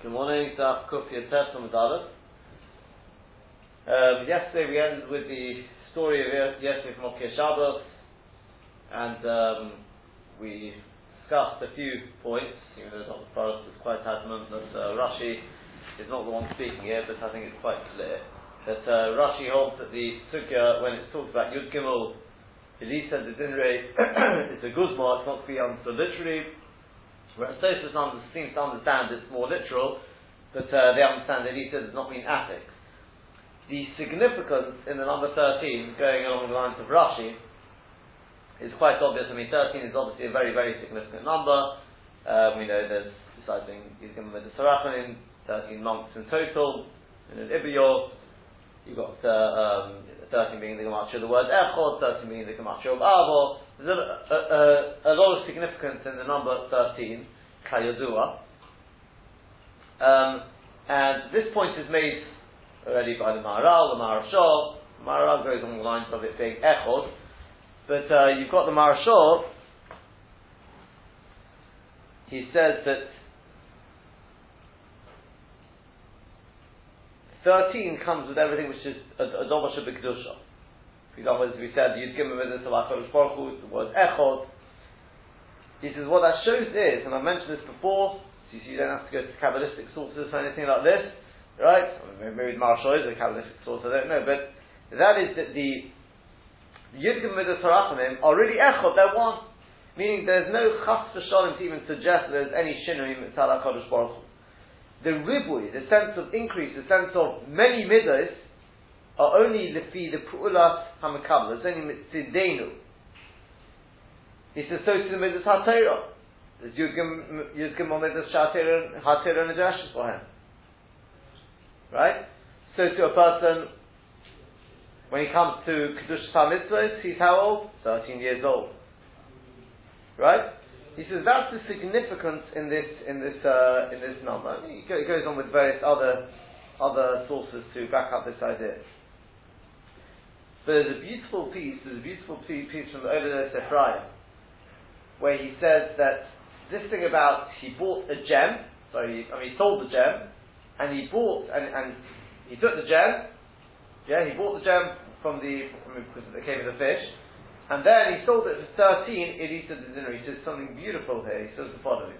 Good morning, Daf Kuf Yotef from Adalat. Um, yesterday we ended with the story of yesterday from Okir Shabbos, and um, we discussed a few points, even though Dr. Forrest is quite adamant that uh, Rashi is not the one speaking here, but I think it's quite clear that uh, Rashi holds that the Sugya, when it talks about Yud Gimel, Elisa the Dinre, it's a guzma, it's not to be understood literally, Whereas Tosfos seems to understand it's more literal, but uh, they understand that Elisa does not mean attic. The significance in the number 13, going along the lines of Rashi, is quite obvious. I mean, 13 is obviously a very, very significant number. Um, we know there's, besides being, given with the Sarachanim, 13 months in total. In an Ibiyor, you've got uh, um, 13 being the Gematria of the word Echod, 13 being the Gematria of Avo, there's a, a, a, lot of significance in the number 13, Kayodua. Um, and this point is made already by the Maharal, the Maharshal. The Maharal goes on the lines of it being Echod. But uh, you've got the Maharshal. He says that 13 comes with everything which is a, a Dovash B'Kedusha. For example, as we said, him a visit to HaKadosh Baruch Hu, the word Echod. He says what that shows is, and I've mentioned this before, so you, see, you don't have to go to Kabbalistic sources or anything like this, right? Maybe the Marshal is a Kabbalistic source, I don't know, but that is that the Yud Gimel Harachamim are really Echod, they're one. Meaning there's no chas v'shalim to even suggest that there's any shinui mitzal HaKadosh Baruch Hu. The ribui, the sense of increase, the sense of many midas, are only lefi the pu'ulas hamakabla. It's only mitzidenu. He says so to the mitzvah hatera. There's yudgim on mitzvah hatera and a for him. Right? So to a person, when he comes to Kedush Mitzvahs, he's how old? 13 years old. Right? He says that's the significance in this in this uh, in this number. He goes on with various other other sources to back up this idea. There's a beautiful piece, there's a beautiful piece from the Oved Ephraim, where he says that this thing about he bought a gem, so he, I mean, he sold the gem, and he bought, and, and he took the gem, yeah, he bought the gem from the, mean, because it came with the fish, and then he sold it for 13 Elisa the dinner. He says something beautiful here, he says the following.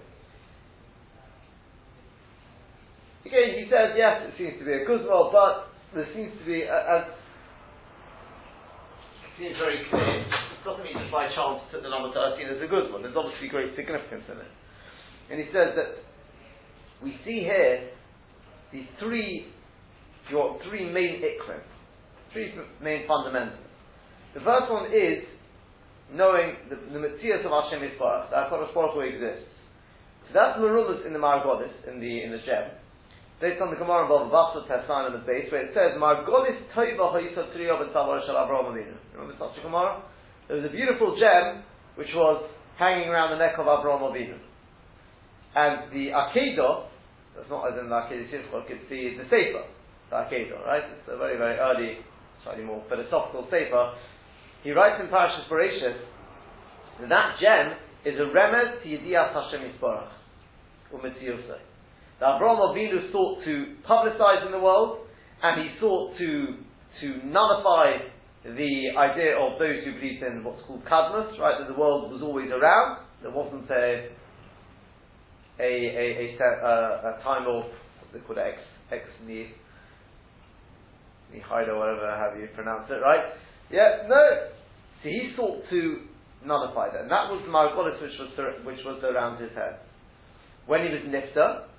Again, he says, yes, it seems to be a guzma, but there seems to be, as seems very clear. It doesn't mean just by chance that the number 13 is a good one. There's obviously great significance in it. And he says that we see here these three, your three main ikrim, three main fundamentals. The first one is knowing the, the Metzias of Hashem Yisbarach, that HaKadosh Baruch Hu exists. So that's Merulas in the Maragodis, in the, in the Gem based on the Gemara involved Basra Tessan in the base, where it says, Margolis Toiva Hoyisa Triya B'Tzavar Shal Avraham Avinu. Remember such a Gemara? There was a beautiful gem which was hanging around the neck of Avraham Avinu. And the Akedah, that's not as in the Akedah Shishchok, it's the, the Sefer, the Akedah, right? It's a very, very early, slightly more philosophical Sefer. He writes in Parashas Bereshit that that gem is a remez to Yediyat Hashem Yisborach, Umetziyosai that Abraham Avinu sought to publicize in the world, and he sought to to nullify the idea of those who believed in what's called kadmus, right? That the world was always around. There wasn't a a a, a, a, time of what they call it, ex ex or whatever have you pronounce it, right? Yeah, no. So he sought to nullify that, and that was the which was which was around his head. When he was nifta,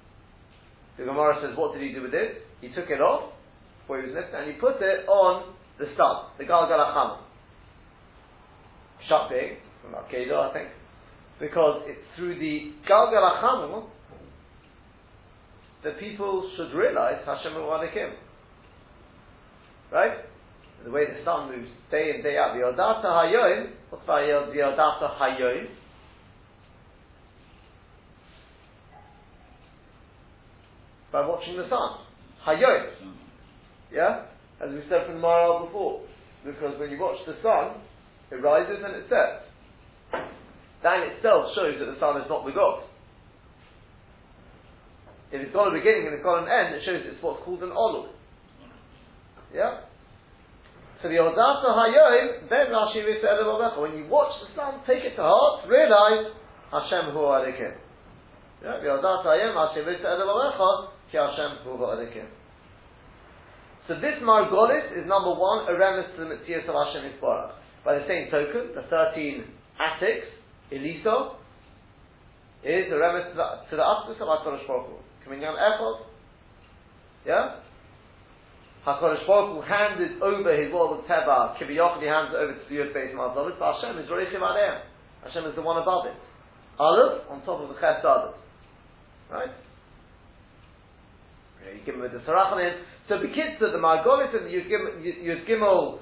the Gemara says, what did he do with it? He took it off before he was lifted and he put it on the stump, the Galgalacham. Shut big, from Akedah, I think. Because it's through the Galgalacham that people should realize Hashem Wadikim. Right? The way the sun moves day in, day out. The Odata Hayoim, what's the Odata Hayoim? By watching the sun. Hayot. Yeah? As we said from Maral before. Because when you watch the sun, it rises and it sets. That in itself shows that the sun is not the God. if it's got a beginning and it's got an end, it shows it's what's called an olul. Yeah? So the Odata Hayoim, then Rashi When you watch the sun, take it to heart, realize Hashem Hu Adikim. Yeah, the Odata Hayoim, Rashi So this Margolis is number one, a remnant to the Mitzvah of Hashem Yisborach. By the same token, the 13 attics, Eliso, is a remnant to the, the of HaKadosh Baruch Hu. Kaminyan Echot, yeah? HaKadosh Baruch Hu handed over his world of Teva, Kiviyach, he hands it over to the Yud Beis Mazalit, but Hashem is Aleim. Hashem is the one above it. Aleph, on top of the Ches Aleph. Right? Yeah, you give him with the Sarachanim. So the kids of the Margolis and the Yud Gimel,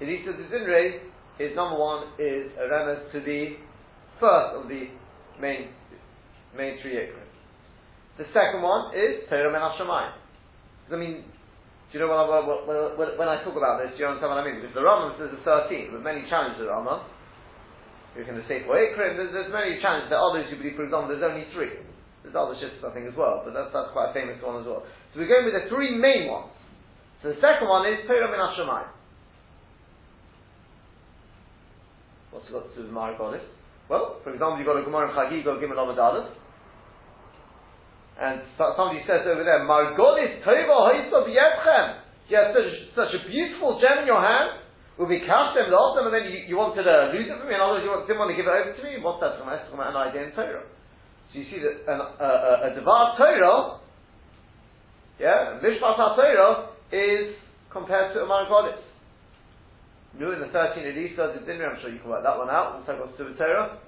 Elisa de Zinre, is number one, is a remes to the first of the main main three ikrim. The second one is Torah Men I mean, do you know what, I, when I talk about this, do you understand what I mean? Because the Rambam says there's 13, with many challenges the Rambam. You can say for Ikrim, there's, there's many challenges. There are others who believe, for example, there's only three. There's other shifts, I think, as well, but that's, that's quite a famous one as well. So we're going with the three main ones. So the second one is Torah Min What's it got to do with Mara Well, for example, you've got a Gemara in Chagi, you've got a Gimel Amad and somebody says over there, Margolis Tova Haisa B'Yetchem. You have such, such a beautiful gem in your hand. Will be cast them, lost them, and then you, you wanted to lose it from me. In other words, you didn't want to give it over to me. What's that from? That's from an idea in Torah. So you see that an, uh, a Devar Torah, yeah, Mishpat Torah is compared to a Margolis. New in the 13 Elisa, the dinner, I'm sure you can work that one out. What's that got do Torah?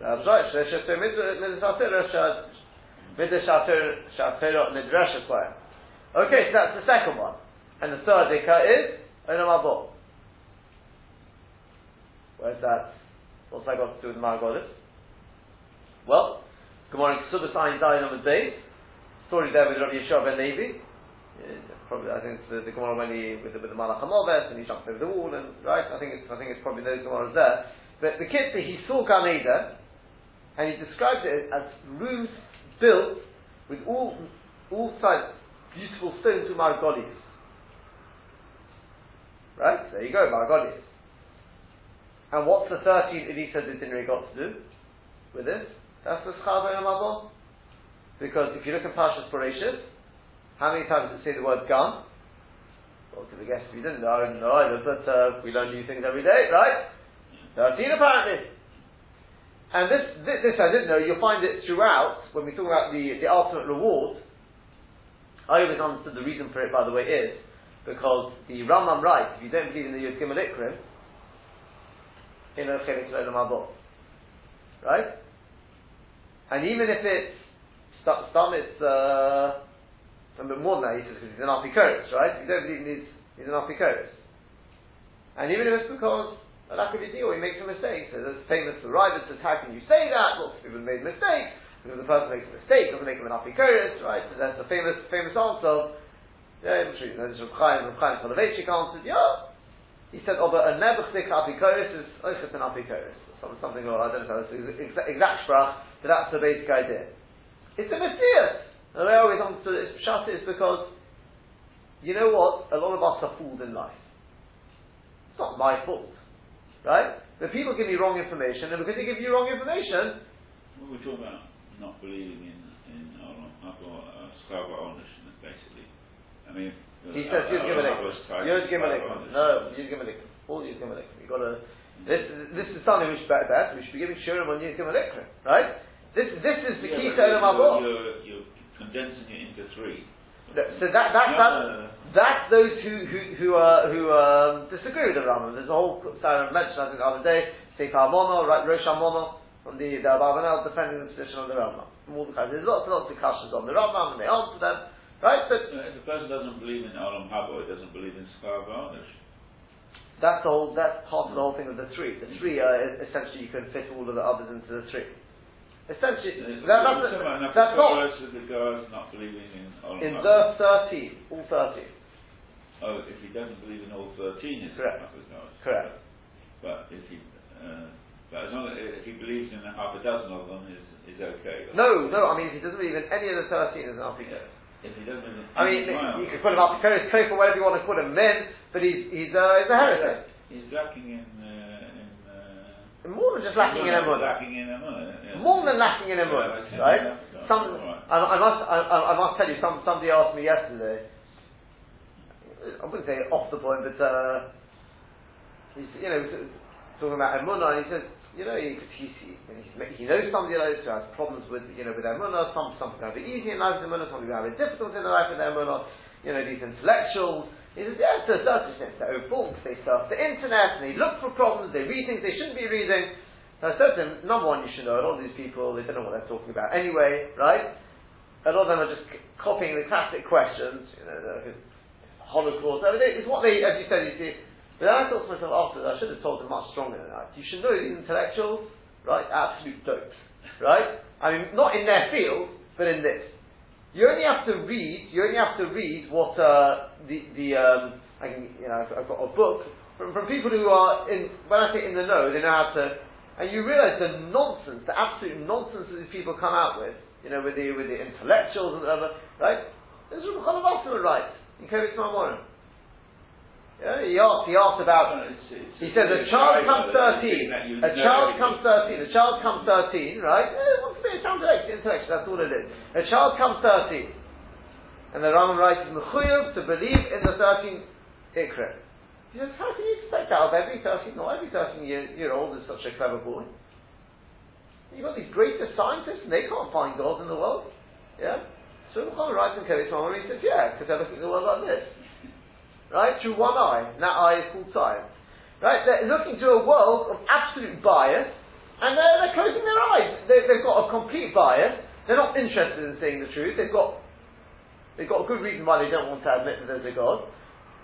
That's right. Okay, so that's the second one. And the third Ikka is Onam. Where's that? What's that got to do with the Margolis? Well, Gemara in Ksubas Ayin Zayin on the day. Story there with Rabbi Yehoshua ben Levi. Probably, I think it's the, the Gemara when he with the, with the and he jumped over the wall and right. I think it's I think it's probably those Gemaras there. But the kid he saw Gan and he described it as rooms built with all all sides beautiful stones with margolies. Right? There you go, margolies. And what's the 13 Elisa Dinri got to do with this? That's the Schava Amazon. Because if you look at Pashas Bereshit, how many times does it say the word gun? Well, to the guess if you didn't know, either, but uh, we learn new things every day, right? 13 apparently. And this, this, this, I didn't know, you'll find it throughout, when we talk about the, the ultimate reward. I always understood the reason for it, by the way, is because the Rambam writes, if you don't believe in the Yud Gimel Ikrim, Right? And even if it's, some it's, uh, a bit more than that, he says, because he's an Apikoros, right? You don't believe he's, he's an Apikoros. And even if it's because a lack of deal, he makes a mistake. So there's famous for Rival says, how can you say that? Of people made mistakes. Because the person makes a mistake, doesn't make him an apikoris, right? So that's the famous, famous answer. Yeah, I'm sure you know this from Chaim, from Chaim Soloveitchik answered, yeah. He said, oh, but a nebuchdik apikoris is oichet an apikoris. Something, or I don't know, it's exact, exact sprach, but that's the basic idea. It's a mysterious. And I always answer it, shut is because, you know what? A lot of us are fooled in life. It's not my fault. Right? The people give me wrong information, and because they give you wrong information. We're talking about not believing in in uh, Skava ownership, basically. I mean, he says Yud Gimel Yud Gimel No, Yud Gimel All Yud Gimel You got to. This this is something which that, that we should be giving shurim on Yud Gimel right? This this is the key to Olam You're, you're condensing it into three. So that that that. That's those who who who, uh, who um, disagree with the Rambam. There's a whole I mentioned I think the other day, Sefer Mono, right, Rosh Mono, from the the Abravanel defending the position of the Rambam. From all the kinds. There's lots and lots of discussions on the Rambam, and they answer them, right? But if a person doesn't believe in Olam Haba, he doesn't believe in Skavanish. That's the whole. That's part of the whole thing of the three. The three are essentially you can fit all of the others into the three. Essentially, that, that's, that's, that's not. The guys not believing in Olam In verse thirteen, all thirteen. Oh, if he doesn't believe in all 13, it's correct. not Correct. But if he, uh, But as long as if he believes in half a dozen of them, is is okay. No, no, I mean, if he doesn't believe in any of the 13, there's an Apikoros. If he doesn't believe in I mean, any one of you could put him Apikoros, Kofa, whatever you want to put him, men, but he's, he's, uh, he's a heretic. He's lacking in. Uh, in uh, More than just lacking in Emunah. Lacking in Emunah. yeah. More than lacking in Yeah, Emunah, okay, right? yeah, Some, alright. I, I must, I, I I must tell you, some, somebody asked me yesterday, I wouldn't say off the point, but, uh, he's, you know, talking about Emunah, and he says, you know, he, he, he, knows somebody this who has problems with, you know, with their Emunah, some, some people have it easy in life with their Emunah, some people have it difficult in their life with their Emunah, you know, these intellectuals, he says, yeah, to a certain extent, they're they surf the internet, and they look for problems, they read things they shouldn't be reading. I said to him, number one, you should know, a lot of these people, they don't know what they're talking about anyway, right? A lot of them are just c- copying the classic questions, you know, the Holocaust, it's what they, as you said, you see, but then I thought to myself after, I should have told them much stronger than that. You should know these intellectuals, right, absolute dopes, right? I mean, not in their field, but in this. You only have to read. You only have to read what uh, the the um, I can you know I've, I've got a book from, from people who are in when I say in the know they know how to and you realise the nonsense the absolute nonsense that these people come out with you know with the with the intellectuals and whatever right this is what Chalavasa writes in Kovetz Mamorim yeah he asked he asked about No, it's- it's- he says a child comes but you think 13. A child comes 13. A child comes 13, right? Uh, Be a child intellectual, that's all it is. A child comes 13. And the Rambam writes, Mechuyev to believe in the 13 Ikra. He says, how can you expect out of every 13, not every 13 year, year old is such a clever boy? You've got these greatest scientists and they can't find God in the world. Yeah? So Muhammad writes in Kovetz Mammon, he says, yeah, because they're looking at the world like this. Right? Through one eye. And that eye is called science. Right? They're looking to a world of absolute bias, and they're, they're closing their eyes. They, they've got a complete bias. They're not interested in seeing the truth. They've got, they've got a good reason why they don't want to admit that there's a God.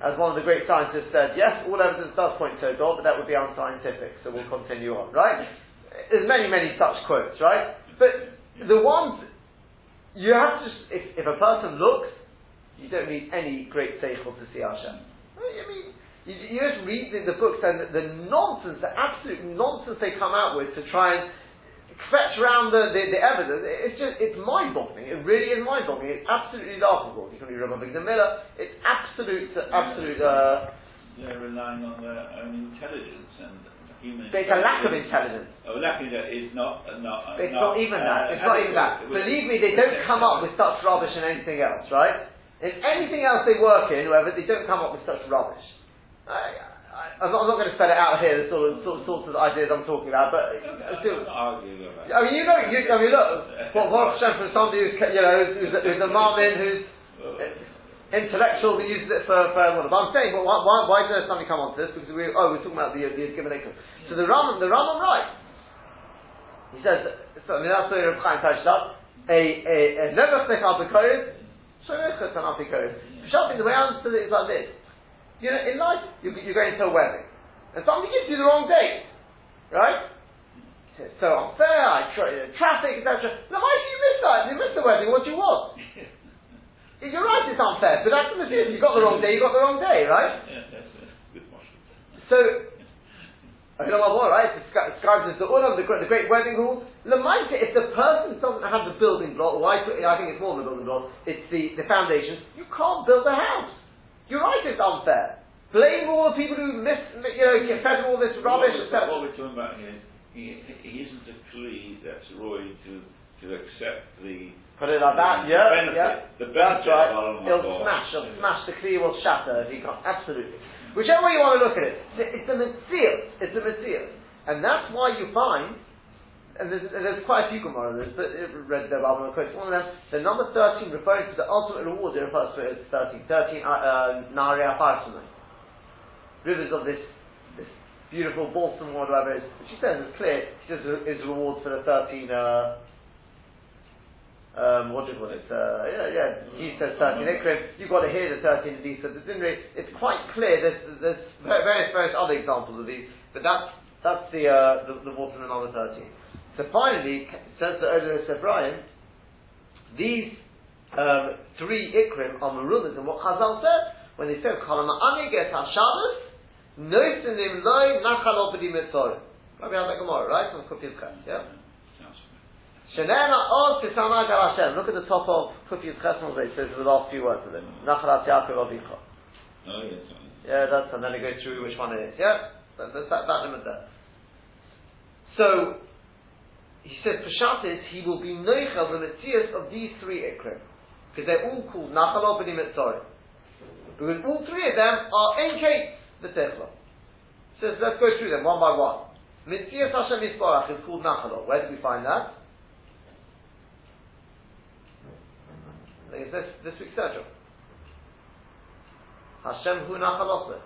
As one of the great scientists said, yes, all evidence does point to a God, but that would be unscientific, so we'll continue on, right? There's many, many such quotes, right? But the ones, you have to, if, if a person looks, you don't need any great seichel to see Hashem. I mean, you, you just read the, the books and the, the nonsense, the absolute nonsense they come out with to try and fetch around the, the, the evidence. It's just, it's mind-boggling. It really is mind-boggling. It's absolutely laughable. You can read Rabbi Avigdor Miller. It's absolute, absolute, uh, They're relying on their own intelligence and human. it's a lack of intelligence. Oh, lack of that is not not. It's not, even that. uh, It's not even that. Believe me, they don't come up with such rubbish and anything else, right? In anything else they work in, whoever, they don't come up with such rubbish. I, I, I'm not, I'm not going to spell it out here, the sort of, sort, sorts of ideas I'm talking about, but uh, do-. I mean, you know, you, I mean, look, what Baruch Hashem for somebody who's, you know, who's, who's, a, who's a marmin, who's intellectual, who uses it for, for everyone. But I'm saying, well, why, why, why did somebody come onto this? Because we, oh, we're talking about the, the given income. So the Rambam, the Rambam writes, he says, so, I mean, that's the Reb Chaim touched up, a, a, a nevach nechal b'koyev, shemechas an apikoyev. Pshatim, the way I understood it is like this. You know, in life, you, you're going to a wedding, and somebody gives you the wrong date, right? It's so unfair, I uh, traffic, etc. Now, why did you miss that? You missed the wedding, what do you want? You're right, it's unfair, but that's the message. You got the wrong day, you got the wrong day, right? Yeah, that's good. So, I don't know what, right? It's descri- described as the the, great- the great wedding hall. Lamaita, if the person doesn't have the building block, or I, I think it's more than the building block, it's the, the foundation, you can't build a house. You're right, it's unfair. Blame all the people who miss, you know, get fed all this rubbish, What, we're- what we're talking about here, he, he isn't a plea that's Roy to to accept the Put it like that, yeah, benefit, yeah. the That's benefit right. of Olam It'll Haba. smash, it'll smash, the kli will shatter if you can't, absolutely. Whichever way you want to look at it, it's a mitzvah, it's a mitzvah. And that's why you find, and there's, there's quite a few Gemara but it read the Bible quotes, one of them, the number 13 referring to the ultimate reward, it refers to it as 13, 13, uh, uh. Rivers of this, this beautiful balsam or whatever it is, which he says it's clear, he says is reward for the 13, uh, um, what do you call it? Uh, yeah, yeah. He says 13 ikrim. You've got to hear the 13 of these. So there's really, it's quite clear. There's, there's various, various other examples of these, but that's that's the uh, the, the water in number 13. So finally, says the Oler Brian, these um, three ikrim are marulas, and what Chazal said when they said Chalama Ani Get HaShabbos, Noisenim Loi Nachal Obedi Mitzor. Rabbi Hazak Gemara, right? From Kufiyat Ches, yeah? Shenema od tisamag al Hashem. Look at the top of Kufiyat Ches It says the last few words of it. Nachalat Yaakov Avicha. Oh, yes. Yeah, that's, and then it goes through which one it is. Yeah? That, that, that, that limit there. So, he says, Peshat is, he will be noichel the mitzias of these three ikrim. Because they're all called Nachal B'ni Mitzorah. Because all three of them are Enkate the Techla. So let's go through them one by one. Mitzias Hashem Yisbarach is called Nachal. Where did we find that? This, this week's Sergio. Hashem Hu Nachalose.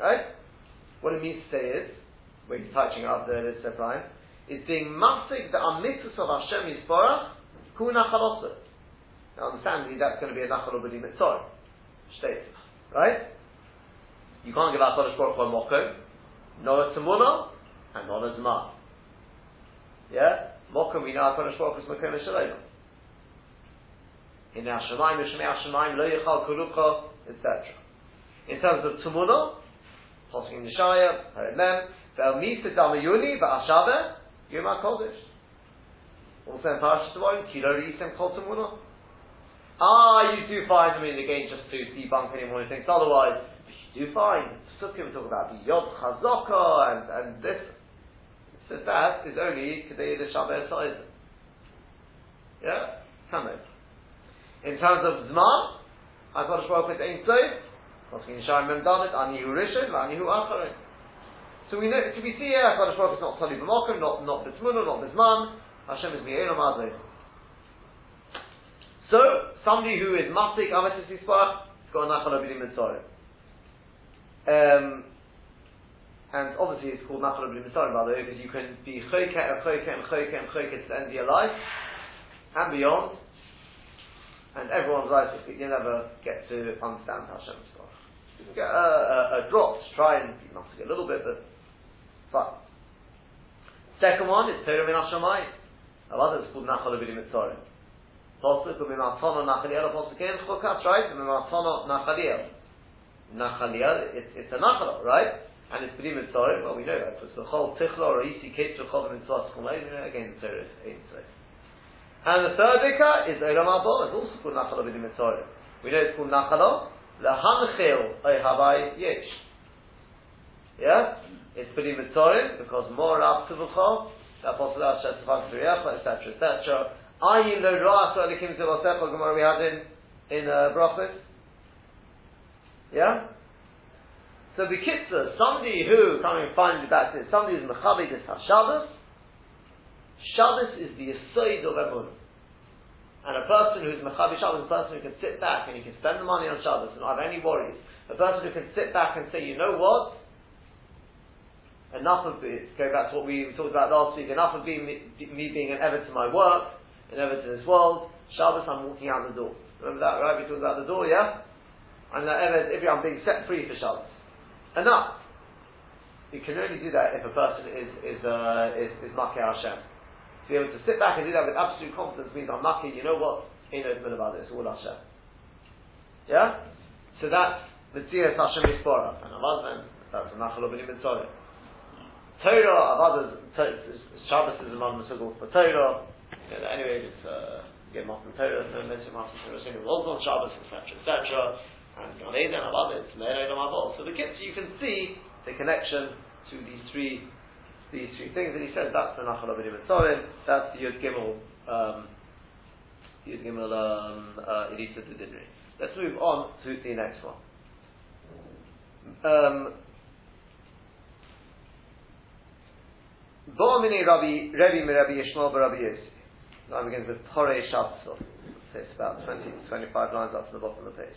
Right? What it means to say is, when he's touching up the of Brian, is being masig the amitus of Hashem Yisborach Hu Nachalose. Now understandably that's going to be a Nachal B'di Mitzor. Right? You can't give out Kodesh Baruch Hu a Mokom, nor a Tzimuna, and not a Zman. Yeah? Mokom we know HaKadosh Baruch Hu is Mokom Shalom. In Hashemayim, Yishmei Hashemayim, Lo Yechal Kurucha, etc. In terms of Tumuna, Posking Nishaya, Harimem, Vel Misa Damayuni, Ba'ashabe, Yom HaKodesh. Also in Parashat Devarim, Kilo Yisem Kol Tumuna. Ah, you do find them in the game just to debunk anyone who thinks otherwise. You do find, Sukkim talk about the Yod Chazaka and, and this. So that is only Kedei the Shabbat size. Yeah? Kamed. In terms of Zman, HaKadosh Baruch Hu is Ein Tov, Posking Yishayim Mem Dalet, Ani Hu Rishon, Ani Hu Acharon. So we know, so we see here, HaKadosh Baruch is not Tali B'mokim, not, not B'tzmuna, not B'zman, Hashem is Mi'elam Adon. So, somebody who is Masik, Ametis Yisparach, has got a Nachal Abidim Mitzorim. Um, and obviously it's called Nachal Abidim Mitzorim, by the way, because you can be Choyke and Choyke and Choyke and Choyke to the end of your life, and beyond, and everyone's life, you never get to understand Hashem Yisparach. You can get a, a, a drop to try and be Masik a little bit, but fine. Second one is Torah Min Hashemayim. Another is called Nachal Abidim Mitzorim. Posuk u'mimatona nachaliel posuk in chukas, right? U'mimatona nachaliel. Nachaliel, it's, it's a nachal, right? And it's b'dim mitzvah, well we know that, because the whole tichla or isi kate shechov mitzvah skumay, again the Torah is eight mitzvah. And the third ikah is Olam Haba, it's also called nachal b'dim mitzvah. We know it's called nachal, lehanchil oy havai yesh. Yeah? It's pretty mitzvah, because more up to the chol, that possible out shesafak etc., etc., Ayin lo ro'as elikim zivasecha Gemara we had in in uh, Brachos. Yeah. So Bekitza, somebody who coming finally back to it, somebody who's mechabi this Shabbos. Shabbos is the aside of Emun. And a person who's mechabi Shabbos is a person who can sit back and he can spend the money on Shabbos and not have any worries. A person who can sit back and say, you know what? Enough of it. Go back to what we talked about last week. Enough of being me, being an ever to my work and ever to this world. Shabbos, I'm walking out the door. Remember that, right? We talked about the door, yeah? And that ever, if I'm being set free for Shabbos. Enough. You can only do that if a person is is uh, is, is Makeh Hashem. To be able to sit back and do that with absolute confidence means I'm Makeh, you know what? Ain't no about it, it's all Hashem. Yeah? So that's the Mitzias Hashem Yispora. And Avazman, that's a Nachal Obenim Mitzorah. Torah, Avaz, Shabbos is a man for Torah. Yeah, anyway, it's uh, get Matan Torah, no mention Matan Torah, so it was on Shabbos, etc., etc., and on Eden, above it, Le'er Elam Avol. So the kids, you can see the connection to these three, these three things, and he says that's the Nachal Avidim Tzorim, that's the Yud Gimel, um, Yud Gimel, um, uh, Elisa. Let's move on to the next one. Um, Bo'amini Rabbi, Rebbe Rabbi Yishmael Rabbi Yossi. Now begins with Torah Shabbat. It's about 20 to 25 lines up to the bottom of the page.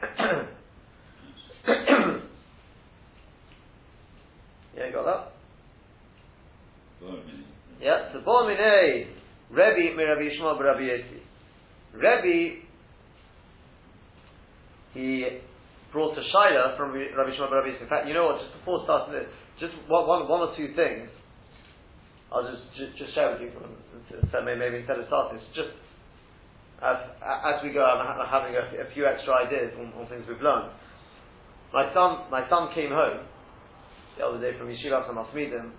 yeah, got that? Yeah, so Bo'amine, Rebbe Rabbi Yishmael Rabbi Yossi. Rebbe, he brought a shaila from Rabbi Shimon Rabbi In fact, you know what? Just before starting this, just one, one, one or two things I'll just, just, just share with you, so maybe instead of starting, it's just as, as we go, I'm having a, a few extra ideas on, on, things we've learned. My son, my son came home the other day from Yeshiva Samasmidim.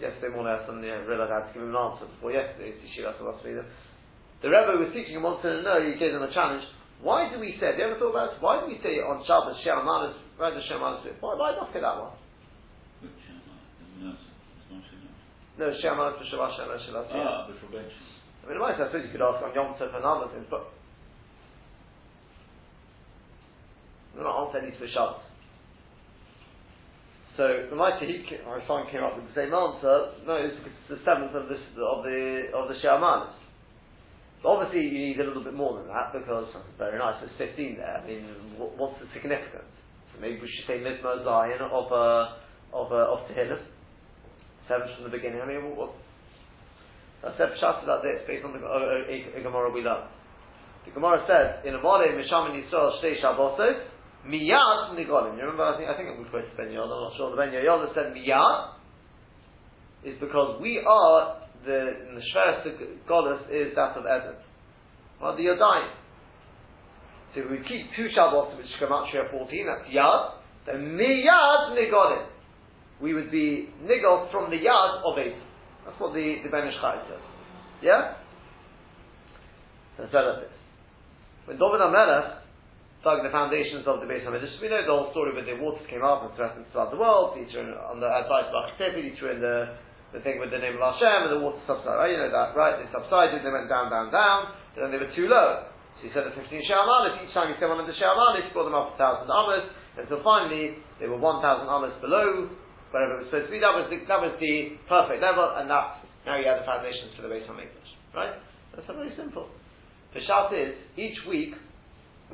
Yesterday morning, I suddenly realized I had to give him an answer before yesterday's Yeshiva Samasmidim. The Rebbe was teaching him wanted to know, he gave him a challenge. Why do we say, have you ever thought about this? Why do we say on Shabbos, Shem Manas, why does Shem Manas Why, why not say that one? No, Shem Manas B'Shavah Shem Manas Ah, the prevention. I mean, I suppose you could ask on Yom Tov and other things, but we're not answer any for Shabbos. So the mighty he, my son came up with the same answer. No, it's the seventh of this of the of the Shamanis. Obviously, you need a little bit more than that because very nice. There's 15 there. I mean, what, what's the significance? So maybe we should say Mizmor Zion of uh, of uh, of Tehillim. Seven from the beginning. I mean, what? I said Pshat about this based on the uh, uh, Gemara we learned. The Gemara says in a Mole Mishamin Yisrael Shtei Shabbosos Miyad Nigolim. You remember? I think I think it was quoted Ben Yehoyada. I'm not sure. The Ben Yehoyada said Miyad is because we are the in the Shveres is that of Eden. Well, the Yodayim. So if we keep two Shabbos, which out Shia 14, that's Yad, then Miyad Nigolim. We would be Nigol from the Yad of Eight. That's what the, the Ben Ish Chai says. Yeah? It's like this. When David HaMelech dug the foundations of the Beis HaMikdash, we know the whole story when the waters came up and threatened flood the world, in, on the advice of Achitofel, he threw in the the thing with the name of Hashem and the water subsided. Right? You know that, right? They subsided, they went down, down, down, then they were too low. So he said the 15 Sha'amalis, each time he one of the Sha'amalis, he brought them up a thousand Amas, until finally they were 1,000 Amas below wherever it was supposed to be. That was the, that was the perfect level, and that, now you have the foundations for the Beis HaMikdash. Right? That's very simple. The Shat is, each week,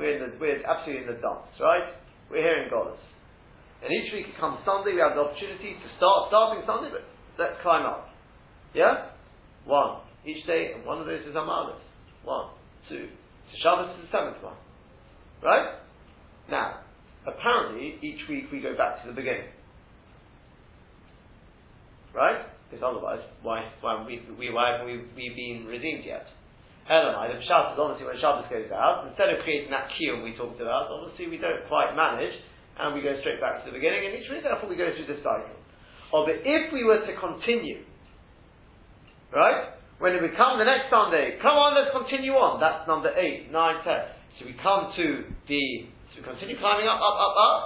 we're, in the, we're absolutely in the dance, right? We're here in. And each week it comes Sunday, we have the opportunity to start, starting Sunday, but Let's climb up. Yeah? One. Each day, and one of those is Amalis. One, two. So Shabbos is the seventh one. Right? Now, apparently, each week we go back to the beginning. Right? Because otherwise, why, why, we, we, why haven't we, we been redeemed yet? Elamai, the Pshat is obviously when Shabbos goes out, instead of creating that kiyum we talked about, obviously we don't quite manage, and we go straight back to the beginning, and each week therefore we go through this cycle. Or but if we were to continue, right? When it come the next Sunday, come on, let's continue on. That's number eight, nine, ten. So we come to the, so we continue climbing up, up, up, up.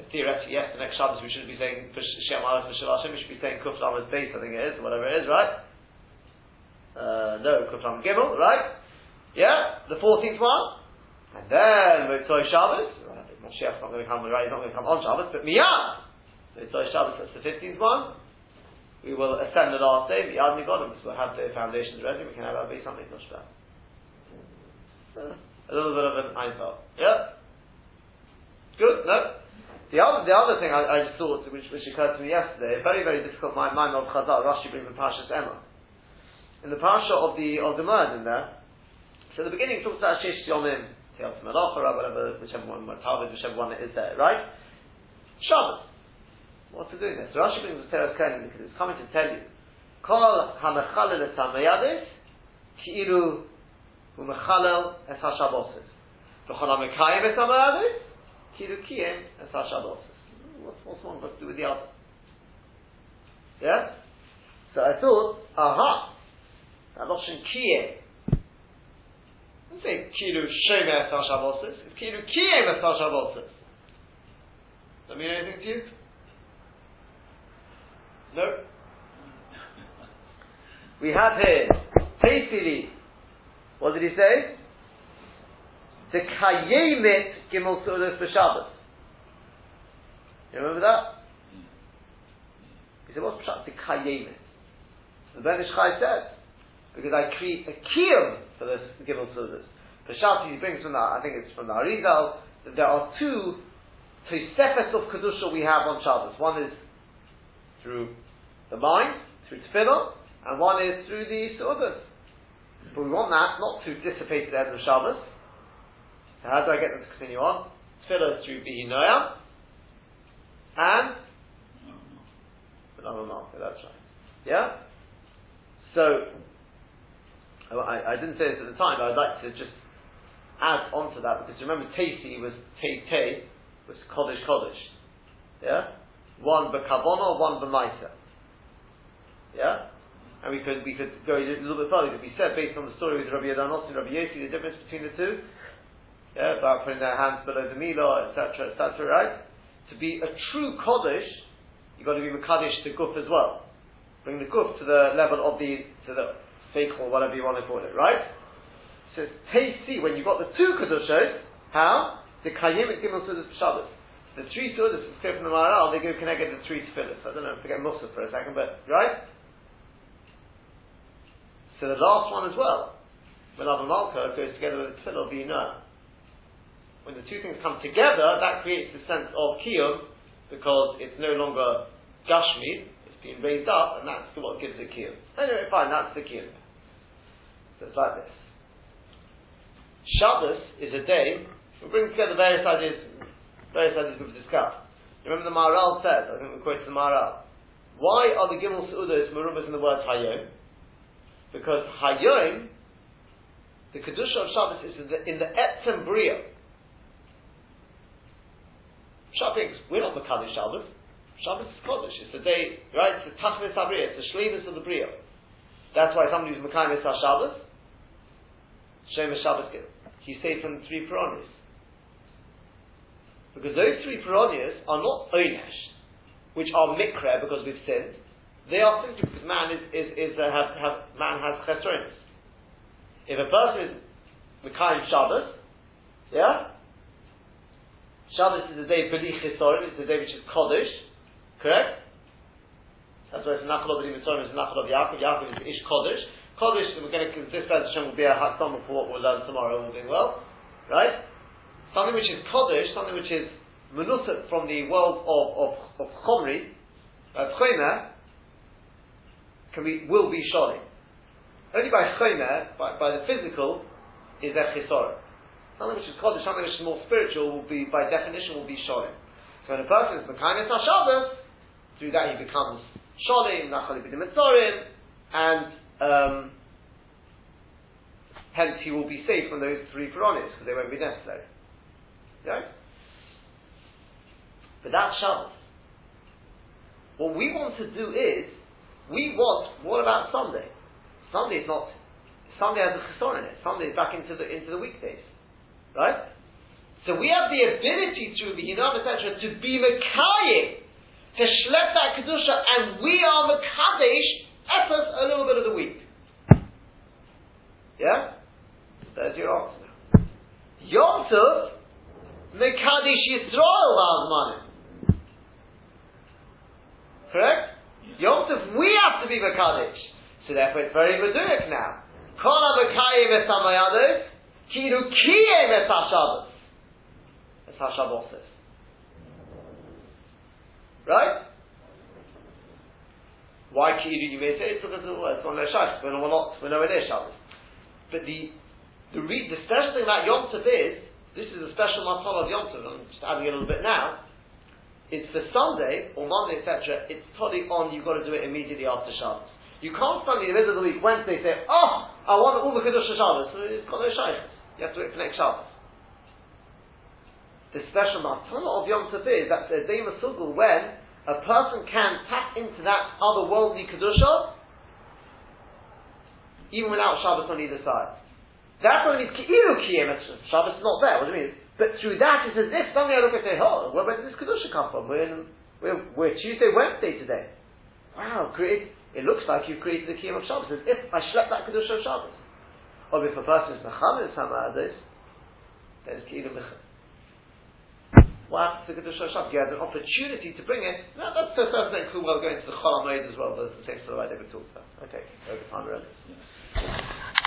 So theoretically, yes, the next Shabbos we shouldn't be saying Shem Alas we should be saying Kuf Lamed Base, I think it is, whatever it is, right? Uh, no, Kuf Gimel, right? Yeah, the 14th one. And then Motzoi Shabbos, Mashiach's not going to come, right, he's not going to come on Shabbos, but Miyad, so it's Shabbos, that's the 15th one. We will ascend the last day, the Yad Nigodim, we'll have the foundations ready, we can have our base on Mikdash A little bit of an Einfeld. Yeah? Good? No? The other, the other thing I, I just thought, which, which occurred to me yesterday, very, very difficult, my mind of Chazal, Rashi brings in Parshas Emor. In the Parsha of the, of the Murd in there, so the beginning talks about Shesh Yomim, Tiyat Melachara, whatever, whichever one, whichever one it is there, right? Shabbos. What's it doing this? Rashi brings the Teres Kohen because it's coming to tell you, Kol hamechalel es hamayadis, ki'ilu umechalel es hashabosis. V'chol hamekayim es hamayadis, ki'ilu kiyim es hashabosis. What's, what's one got to do with the other? Yeah? So I thought, aha, that Lashon kiyim. Doesn't say ki'ilu shomer es hashabosis, it's ki'ilu kiyim es hashabosis. Does that mean anything to you? No. We have here, tastily, what did he say? The kayemit gimel sudas b'Shabbos. You remember that? He said, what's the kayemit? The Ben Ish Chai says, because I create a kiyum for this gimel sudas. Peshat he brings from the, I think it's from the Arizal, that there are two Tosefes of Kedusha we have on Shabbos. One is through the mind, through tefillah, and one is through the su'udas. But we want that not to dissipate at the Shabbos. So how do I get them to continue on? Tefillah through Bihi Noyam, and no, no, no, that's right. Yeah? So, oh, I, I, didn't say this at the time, but I'd like to just add on to that, because remember Tasi was Te, was Kodesh Kodesh. Yeah? One Bekavono, one Bemaisa. Yeah? And we could, we could go a little bit further. We said, based on the story with Rabbi Yadanos and Rabbi Yossi, the difference between the two. Yeah, about putting their hands below the Mila, etc., etc., right? To be a true Kodesh, you've got to be Makadesh the Guf as well. Bring the Guf to the level of the, to the fake or whatever you want to call it, right? So, see when you've got the two Kedushos, how? The Kayim and Gimel Sudas Shabbos. The three Sudas, it's clear from the Maharal, they go connected to three tefillahs. I don't know, forget Musa for a second, but, right? So the last one as well, when Malka goes together with the of. When the two things come together, that creates the sense of kiyum, because it's no longer gashmi, it's being raised up, and that's what gives it kiyum. Anyway, fine, that's the kiyum. So it's like this. Shabbos is a day, we bring together various ideas, various ideas we've discussed. Remember the Maharal says, I think we quoted the Maharal, why are the Gimel Seudos marubas in the word Hayom? Because Hayom, the Kedusha of Shabbos is in the, in the Etzem Bria. Shabbos, we're not Makadish Shabbos. Shabbos is Kodesh. It's the day, right? It's the Tachlis HaBria. It's the Shlevis of the Bria. That's why somebody who's Makadish Shabbos, Shem Shabbos, he's saved from the three Puranias. Because those three Puranias are not Oynesh, which are Mikra because we've sinned. They are simply because man is, is, is uh, have, have, man has chesronis. If a person is Mekayim Shabbos, yeah? Shabbos is the day B'li Chisorim, it's the day which is Kodesh, correct? That's why it's Nachal of Mitzvah, it's Nachal of Yaakov, Yaakov is Ish Kodesh. Kodesh, we're going to, this Hashem will be a summer for what we'll learn tomorrow, all being well, right? Something which is Kodesh, something which is Menusat from the world of, of, of Chomri, can be, will be sholim. Only by chomer, by, by the physical, is a chisor. Something which is called something which is more spiritual will be, by definition, will be sholim. So when a person is mekayim Shabbos, through that he becomes sholim, nachal mitzorim, and um, hence he will be safe from those three Quranis because they won't be necessary. Right? But that's Shabbos. What we want to do is we want, what about Sunday? Sunday is not, Sunday has a chesron in it. Sunday is back into the, into the weekdays. Right? So we have the ability through the Yinam, etc., to be Mekayim, to schlep that Kedusha, and we are Mekadesh, efforts a little bit of the week. Yeah? There's your answer. Yom Tov, Mekadesh Yisrael Ba'azmanim. Correct? Yom Tov, we have to be Makadish. So therefore it's very Medurik now. Kol ha-Mekayim es ha-Mayados, kiru ha-Shabbos. Es ha-Shabbos. Right? Why kiru you may say? It's because it's on their Shabbos. We're not, we're nowhere near Shabbos. But the, the, re- the special thing about Yom Tov is, this is a special matzah of Yom Tov, I'm just adding a little bit now, it's for Sunday or Monday, etc., it's totally on, you've got to do it immediately after Shabbos. You can't suddenly in the middle of the week, Wednesday, say, oh, I want all the Kiddush Shabbos. So it's got no Shaykhs. You have to wait for next Shabbos. The special matana of Yom Tov is that's a day Masugul when a person can tap into that otherworldly Kedusha even without Shabbos on either side. That's it's Ki'ilu Kiyem, Shabbos is not there. What do you mean? But through that, it's as if suddenly I look and say, oh, where, did this Kedusha come from? We're, in, we're, we're Tuesday, Wednesday today. Wow, create, it looks like you've created the Kiyam of Shabbos, as if I slept that Kedusha of Shabbos. Or if a person is Mechamed Samadis, then it's Kiyam. What happens to Kedusha of Shabbos? You had an opportunity to bring it. No, that's the first thing cool. Well, going to the Chol as well, but it's the same sort of idea we talked about. Okay, over time already.